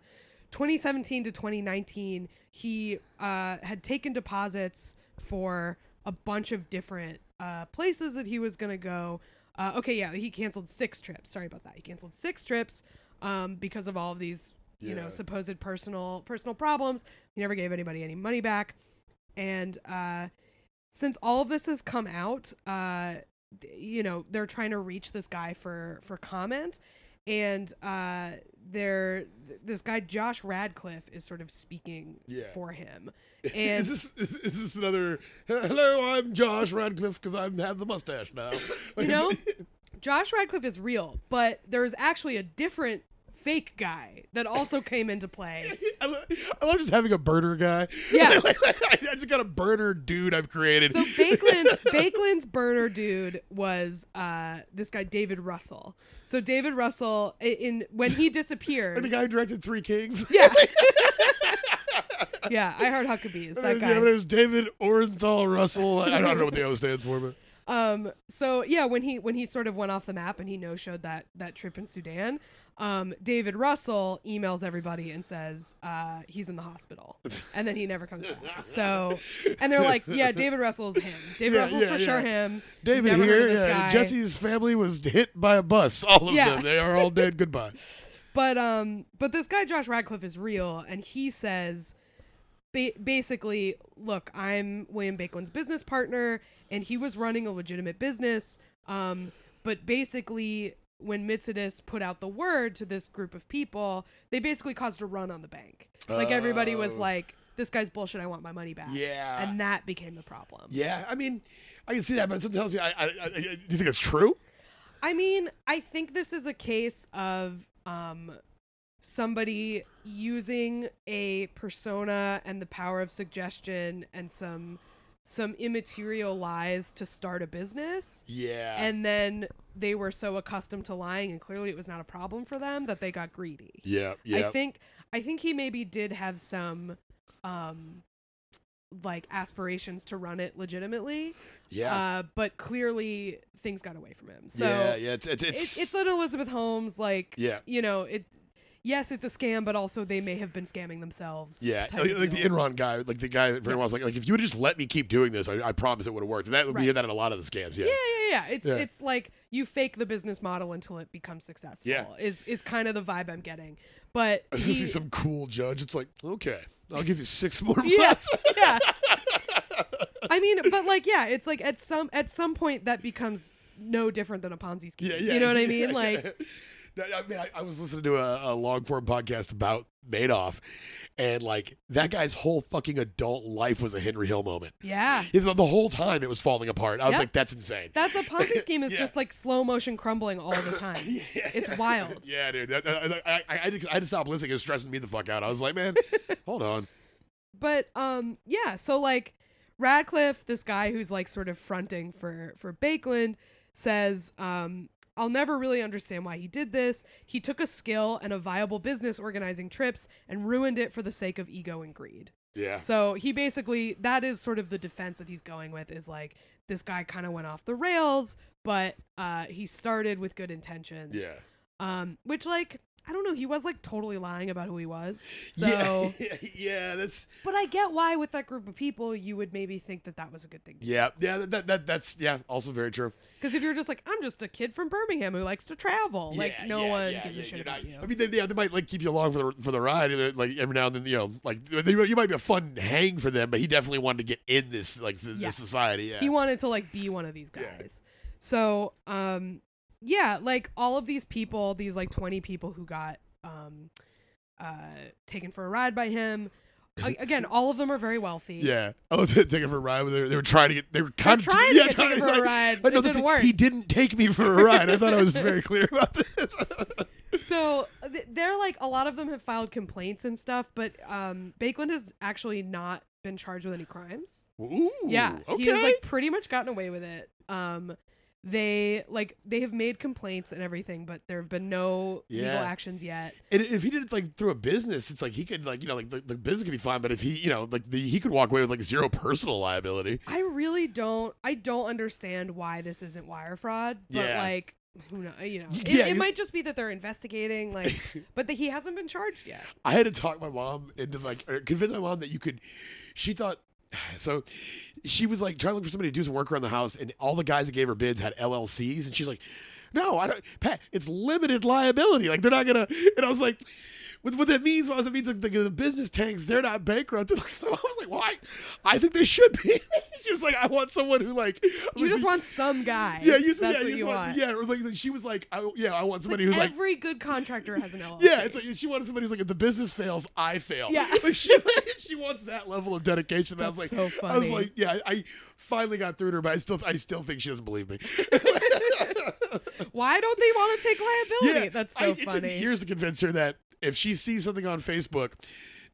2017 to 2019 he uh, had taken deposits for a bunch of different uh, places that he was going to go. Uh, okay yeah he canceled six trips. Sorry about that. He canceled six trips um, because of all of these you know supposed personal personal problems. He never gave anybody any money back. And uh, since all of this has come out uh, you know they're trying to reach this guy for for comment and uh they're th- this guy Josh Radcliffe is sort of speaking Yeah. for him and is this is, is this another? Hello, I'm Josh Radcliffe because I have the mustache now. you know Josh Radcliffe is real but there's actually a different fake guy that also came into play I love, I love just having a burner guy. Yeah. I just got a burner dude I've created. So Baekeland, Baekeland's burner dude was uh, this guy David Russell. So David Russell, in when he disappears, and the guy who directed Three Kings. yeah, yeah, I heard Huckabees. That Yeah, but guy. it was David Orenthal Russell. I don't know what the O stands for, but Um, so yeah, when he when he sort of went off the map and he no showed that that trip in Sudan, um, David Russell emails everybody and says uh, he's in the hospital, and then he never comes back. So, and they're like, yeah, David Russell's him. David Yeah, Russell's yeah, for sure him. David here, yeah. Jesse's family was hit by a bus. All of Yeah. them, they are all dead. Goodbye. But um, but this guy Josh Radcliffe is real, and he says, ba- basically, look, I'm William Baekeland's business partner, and he was running a legitimate business. Um, but basically, when Mitsidis put out the word to this group of people, they basically caused a run on the bank. Like everybody was Oh. like, "This guy's bullshit. I want my money back." Yeah. and that became the problem. Yeah, I mean, I can see that, but something tells me. I, I, I, do you think it's true? I mean, I think this is a case of um somebody using a persona and the power of suggestion and some some immaterial lies to start a business. Yeah. And then they were so accustomed to lying and clearly it was not a problem for them that they got greedy. yeah, yeah, I think I think he maybe did have some um like aspirations to run it legitimately. yeah, Uh, but clearly things got away from him. So yeah, yeah. It's it's, it's, it's, it's an Elizabeth Holmes, like, Yeah. you know, it. Yes, it's a scam, but also they may have been scamming themselves. yeah, like, like the. Enron guy, like the guy that very well was like, like if you would just let me keep doing this, I, I promise it would have worked. And that we Right. hear that in a lot of the scams. Yeah, Yeah, yeah, yeah. It's Yeah. it's like you fake the business model until it becomes successful. Yeah. is is kind of the vibe I'm getting. But I just see some cool judge. It's like, okay, I'll give you six more yeah, months. yeah. I mean, but like, yeah, it's like at some at some point that becomes no different than a Ponzi scheme. Yeah, yeah. You know what I mean? yeah. Like, I mean, I, I was listening to a, a long form podcast about Madoff, and like that guy's whole fucking adult life was a Henry Hill moment. Yeah. The whole time it was falling apart. I was Yep. like, that's insane. That's a Ponzi scheme is Yeah. just like slow motion crumbling all the time. It's wild. Yeah, dude. I, I, I, I, had to, I had to stop listening. It was stressing me the fuck out. I was like, man, hold on. But um yeah, so like Radcliffe, this guy who's like sort of fronting for for Baekeland, says um I'll never really understand why he did this. He took a skill and a viable business organizing trips and ruined it for the sake of ego and greed. Yeah. So he basically that is sort of the defense that he's going with is like this guy kind of went off the rails, but uh he started with good intentions. Yeah. Um which like I don't know, he was like totally lying about who he was. So Yeah, yeah, that's but I get why with that group of people you would maybe think that that was a good thing. yeah, yeah, that, that that's yeah, also very true. Because if you're just like I'm just a kid from Birmingham who likes to travel, like no yeah, one yeah, gives yeah, a shit about not- you. I mean, they, yeah, they might like keep you along for the for the ride, and uh, like every now and then, you know, like they, you might be a fun hang for them, but he definitely wanted to get in this like Yes. this society. Yeah, He wanted to like be one of these Yeah. guys. So um yeah, like all of these people, these like 20 people who got um uh taken for a ride by him. Again, all of them are very wealthy. yeah. Oh, to take it for a ride. They were, they were trying to get. They were kind of trying to yeah, get taken for a trying- ride. It that's didn't work. He didn't take me for a ride. I thought I was very clear about this. So they're like a lot of them have filed complaints and stuff, but um Baekeland has actually not been charged with any crimes. Ooh, Yeah, okay. he has like pretty much gotten away with it. Um, they like they have made complaints and everything, but there have been no legal actions yet. And if he did it like through a business, it's like he could like you know like the, the business could be fine, but if he you know like the, he could walk away with like zero personal liability. I really don't. I don't understand why this isn't wire fraud, but Yeah. like. Who know? You know, it, Yeah, it you- might just be that they're investigating, like, but that he hasn't been charged yet. I had to talk my mom into like convince my mom that you could. She thought so. She was like trying to look for somebody to do some work around the house, and all the guys that gave her bids had LLCs, and she's like, "No, I don't, Pat. It's limited liability. Like they're not gonna." And I was like. What, what that means was it means like the, the business tanks they're not bankrupt. And I was like, why? I think they should be. she was like, I want someone who like You like, just want some guy. yeah, you That's yeah, what you just you want, want. yeah. Like, like, she was like, I, yeah, I want somebody who's like every good contractor has an LLC. yeah, it's like she wanted somebody who's like, if the business fails, I fail. Yeah. like she, she wants that level of dedication. And I was like, That's so I was like, yeah, I, I finally got through to her, but I still, I still think she doesn't believe me. Why don't they want to take liability? yeah, That's I, so it took funny. years to convince her that if she sees something on Facebook.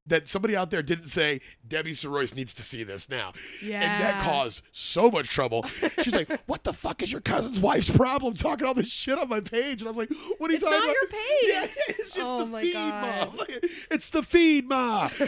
That somebody out there didn't say Debbie Soroyce needs to see this now, and that caused so much trouble. She's like, "What the fuck is your cousin's wife's problem? Talking all this shit on my page?" And I was like, "What are you It's talking about?" It's not your page. Yeah, it's just Oh the my feed, God. ma. It's the feed, ma.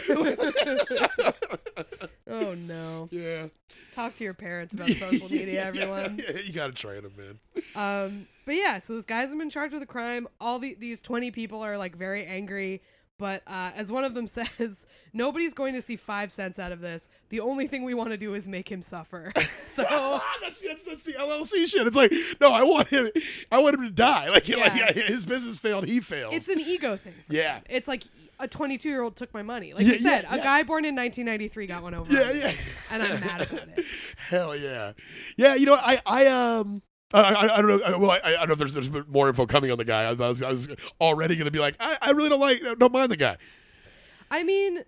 Oh no. yeah. Talk to your parents about social media, Yeah, everyone. Yeah, you gotta train them, man. Um, but yeah, so this guy's been charged with a crime. All the, these 20 people are like very angry. But uh, as one of them says, nobody's going to see five cents out of this. The only thing we want to do is make him suffer. so that's, that's that's the LLC shit. It's like, no, I want him. I want him to die. Like, like Yeah. yeah, his business failed. He failed. it's an ego thing. Yeah. him. It's like a 22 year old took my money. Like Yeah, you said, yeah, a yeah. guy born in 1993 got one over. yeah, yeah. And I'm mad about it. Hell yeah, yeah. You know, I I um. I, I, I don't know. Well, I, I don't know if there's there's more info coming on the guy. I was, I was already going to be like, I, I really don't like, don't mind the guy. I mean,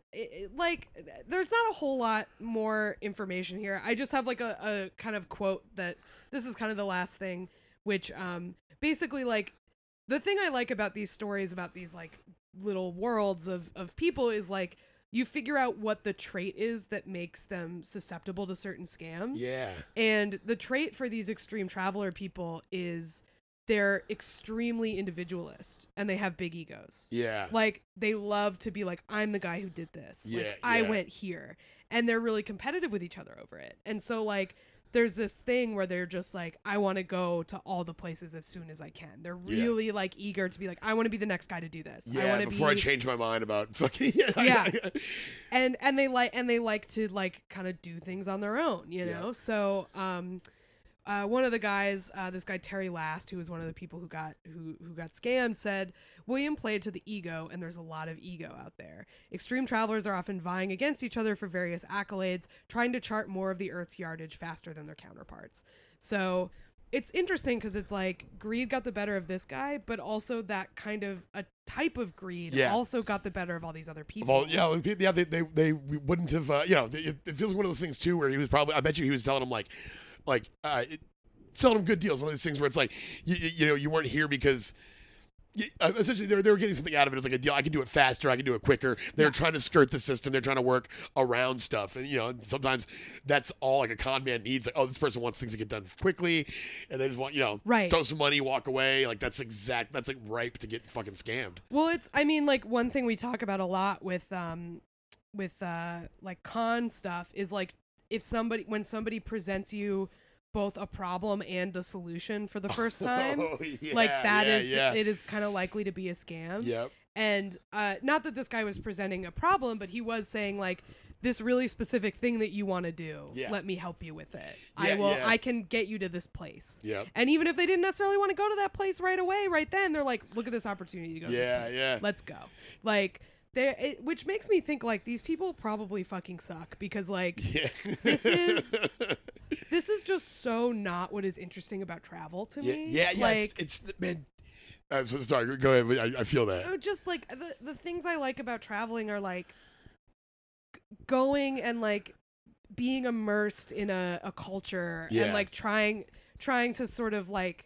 like, there's not a whole lot more information here. I just have like a, a kind of quote that this is kind of the last thing, which um basically like the thing I like about these stories about these like little worlds of of people is like you figure out what the trait is that makes them susceptible to certain scams. Yeah. And the trait for these extreme traveler people is they're extremely individualist and they have big egos Yeah. like they love to be like i'm the guy who did this Yeah, like i yeah. went here and they're really competitive with each other over it and so like there's this thing where they're just like i want to go to all the places as soon as i can they're Yeah. really like eager to be like i want to be the next guy to do this i Yeah. want to Before be I change my mind about fucking. Yeah. Yeah. and and they like and they like to like kind of do things on their own you Yeah. know so um uh, one of the guys, uh, this guy Terry Last, who was one of the people who got who who got scammed, said William played to the ego, and there's a lot of ego out there. Extreme travelers are often vying against each other for various accolades, trying to chart more of the Earth's yardage faster than their counterparts. So it's interesting because it's like greed got the better of this guy, but also that kind of a type of greed Yeah. also got the better of all these other people. Well, yeah, yeah, they, they, they wouldn't have, uh, you know, it, feels like one of those things too where he was probably, I bet you he was telling them like, like, uh, it, selling them good deals. One of these things where it's like, you, you, you know, you weren't here because. uh, Essentially, they were, they were getting something out of it. It's like a deal. I can do it faster. I can do it quicker. They're trying to skirt the system. They're trying to work around stuff. And, you know, sometimes that's all like a con man needs. Like, oh, this person wants things to get done quickly. And they just want, you know, Right. throw some money, walk away. Like, that's exact. That's like ripe to get fucking scammed. Well, it's I mean like one thing we talk about a lot with um with uh like con stuff is like if somebody when somebody presents you both a problem and the solution for the first time Oh, yeah, like that yeah, is yeah. it is kind of likely to be a scam. Yep. And uh not that this guy was presenting a problem, but he was saying like this really specific thing that you want to do. Yeah. Let me help you with it. Yeah, I will yeah. I can get you to this place. Yep. And even if they didn't necessarily want to go to that place right away, right then, they're like, look at this opportunity to go to Yeah, this place. yeah. Let's go. Like, they it, which makes me think like these people probably fucking suck because like Yeah. This is- this is just so not what is interesting about travel to yeah, me. yeah, yeah. Like, it's, it's man. Uh, so sorry. Go ahead. I, I feel that. Oh, just like the the things I like about traveling are like g- going and like being immersed in a, a culture Yeah. and like trying trying to sort of like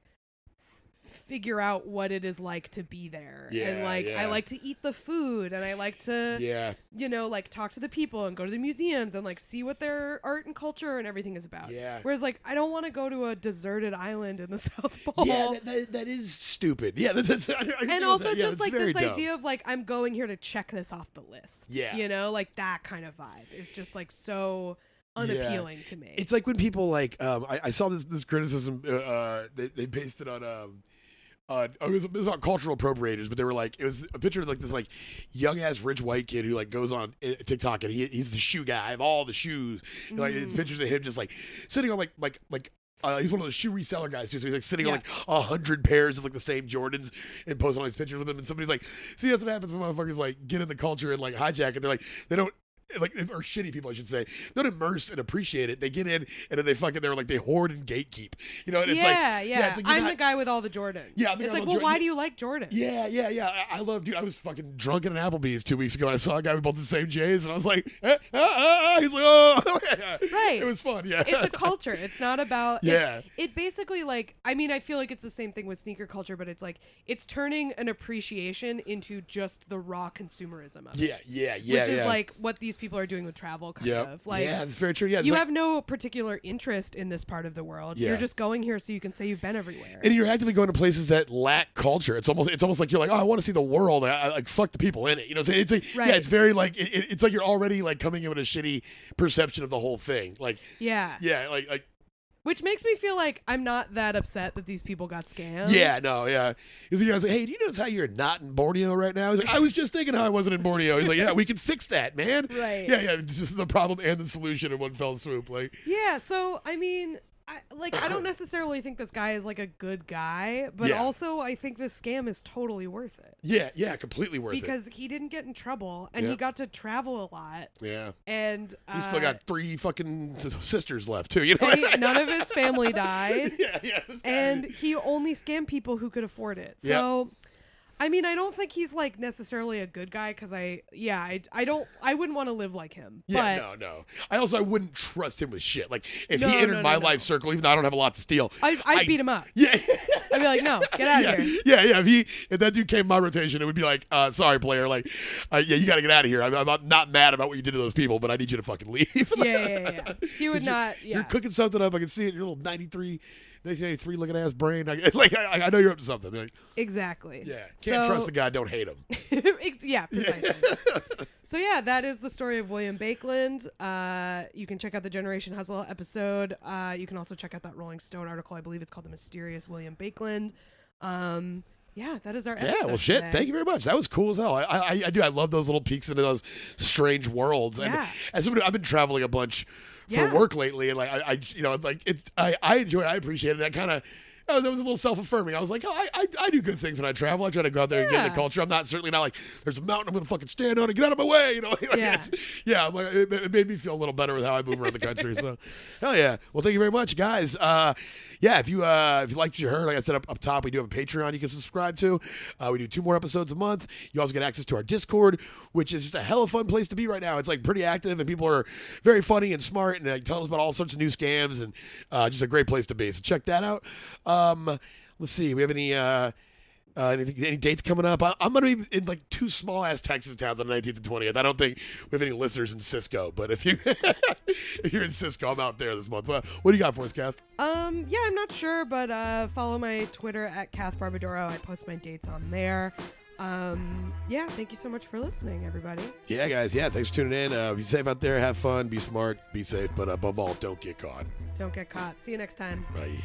s- figure out what it is like to be there and like yeah. I like to eat the food and I like to Yeah. you know like talk to the people and go to the museums and like see what their art and culture and everything is about Yeah. whereas like I don't want to go to a deserted island in the South Pole Yeah, that, that, that is stupid. Yeah, that, that's, I, I and also that. Just it's like this dumb. idea of like I'm going here to check this off the list. Yeah. you know, like that kind of vibe is just like so unappealing to me. It's like when people like um, I, I saw this this criticism uh, uh, they based it on um. Uh, it, was, it was about cultural appropriators, but they were like, it was a picture of like this like young ass rich white kid who like goes on uh, TikTok and he, he's the shoe guy. I have all the shoes. Like it's pictures of him just like sitting on like like like uh, he's one of those shoe reseller guys too. So he's like sitting on like a hundred pairs of like the same Jordans and posting all these pictures with them. And somebody's like, see, that's what happens when motherfuckers like get in the culture and like hijack it. They're like, they don't. Like or shitty people, I should say, don't immerse and appreciate it. They get in and then they fucking they're like they hoard and gatekeep, you know. And it's yeah, like, yeah. yeah it's like I'm not- the guy with all the Jordans. Yeah, I'm the it's guy like, with well, Jor- why do you like Jordan? Yeah, yeah, yeah. I, I love, dude. I was fucking drunk at an Applebee's two weeks ago, and I saw a guy with both the same J's, and I was like, eh, ah, ah, ah. he's like, oh, Right. It was fun. Yeah, it's a culture. It's not about. Yeah. it basically like. I mean, I feel like it's the same thing with sneaker culture, but it's like it's turning an appreciation into just the raw consumerism of it. yeah, yeah, yeah. which is yeah. like what these people are doing with travel, kind Yep. of. Like, yeah, that's very true. Yeah, you like- have no particular interest in this part of the world. Yeah. You're just going here so you can say you've been everywhere. and you're actively going to places that lack culture. It's almost, it's almost like you're like, oh, I want to see the world. I, I like fuck the people in it. You know, so it's like, Right. yeah, it's very like, it, it- it's like you're already like coming in with a shitty perception of the whole thing. Like, yeah. yeah, like, like, Which makes me feel like I'm not that upset that these people got scammed. yeah, no, yeah. He's like, hey, do you notice how you're not in Borneo right now? He's like, I was just thinking how I wasn't in Borneo. He's like, yeah, we can fix that, man. Right. Yeah, yeah. It's just the problem and the solution in one fell swoop. Like, Yeah, so I mean, I, like I don't necessarily think this guy is like a good guy, but Yeah. also I think this scam is totally worth it yeah, yeah, completely worth it. because he didn't get in trouble and he got to travel a lot. Yeah. and uh, He's still got three fucking sisters left too. You know. he- none of his family died. yeah, yeah. And he only scammed people who could afford it. So, I mean, I don't think he's like necessarily a good guy because I, yeah, I, I don't, I wouldn't want to live like him. yeah, but no, no. I also I wouldn't trust him with shit. Like if No, he entered no, no, my life circle, even though I don't have a lot to steal, I, I'd I- beat him up. yeah. I'd be like, no, get out yeah, of here. yeah, yeah. If he, if that dude came my rotation, it would be like, uh, sorry, player. Like, uh, yeah, you got to get out of here. I'm, I'm not mad about what you did to those people, but I need you to fucking leave. Yeah, yeah, yeah, yeah. He would 'Cause you're- not. Yeah. You're cooking something up. I can see it. in Your little 93, 1993 looking ass brain. I, like, I, I know you're up to something. Like, Exactly. yeah, can't So- trust the guy. Don't hate him. Ex- yeah, precisely. so yeah, that is the story of William Baekeland. Uh, you can check out the Generation Hustle episode. Uh, you can also check out that Rolling Stone article. I believe it's called "The Mysterious William Baekeland." Um, yeah, that is our Yeah, well, shit. today. Thank you very much. That was cool as hell. I, I, I do. I love those little peeks into those strange worlds. And Yeah. as somebody, I've been traveling a bunch for Yeah. work lately, and like I, I you know, it's like it's I, I enjoy it. I appreciate it. I kind of. That was, that was a little self affirming. I was like, oh, I, I I do good things when I travel. I try to go out there and get in the culture. I'm not certainly not like there's a mountain I'm gonna fucking stand on and get out of my way. You know, like Yeah. it's- yeah. Like, it, it made me feel a little better with how I move around the country. So, hell yeah. Well, thank you very much, guys. Uh, yeah, if you uh, if you liked what you heard, like I said up, up top, we do have a Patreon you can subscribe to. Uh, we do two more episodes a month. You also get access to our Discord, which is just a hella fun place to be right now. It's like pretty active, and people are very funny and smart, and like, telling us about all sorts of new scams, and uh, just a great place to be. So check that out. Um, let's see, we have any. Uh, uh, any dates coming up? I, I'm going to be in like two small ass Texas towns on the 19th and 20th. I don't think we have any listeners in Cisco, but if you if you're in Cisco, I'm out there this month. What, what do you got for us, Kath? Um, yeah, I'm not sure, but uh, follow my Twitter at Kath Barbadoro. I post my dates on there. Um, yeah, thank you so much for listening, everybody. Yeah, guys. Yeah, thanks for tuning in. Uh, be safe out there. Have fun. Be smart. Be safe. But above all, don't get caught. Don't get caught. See you next time. Bye.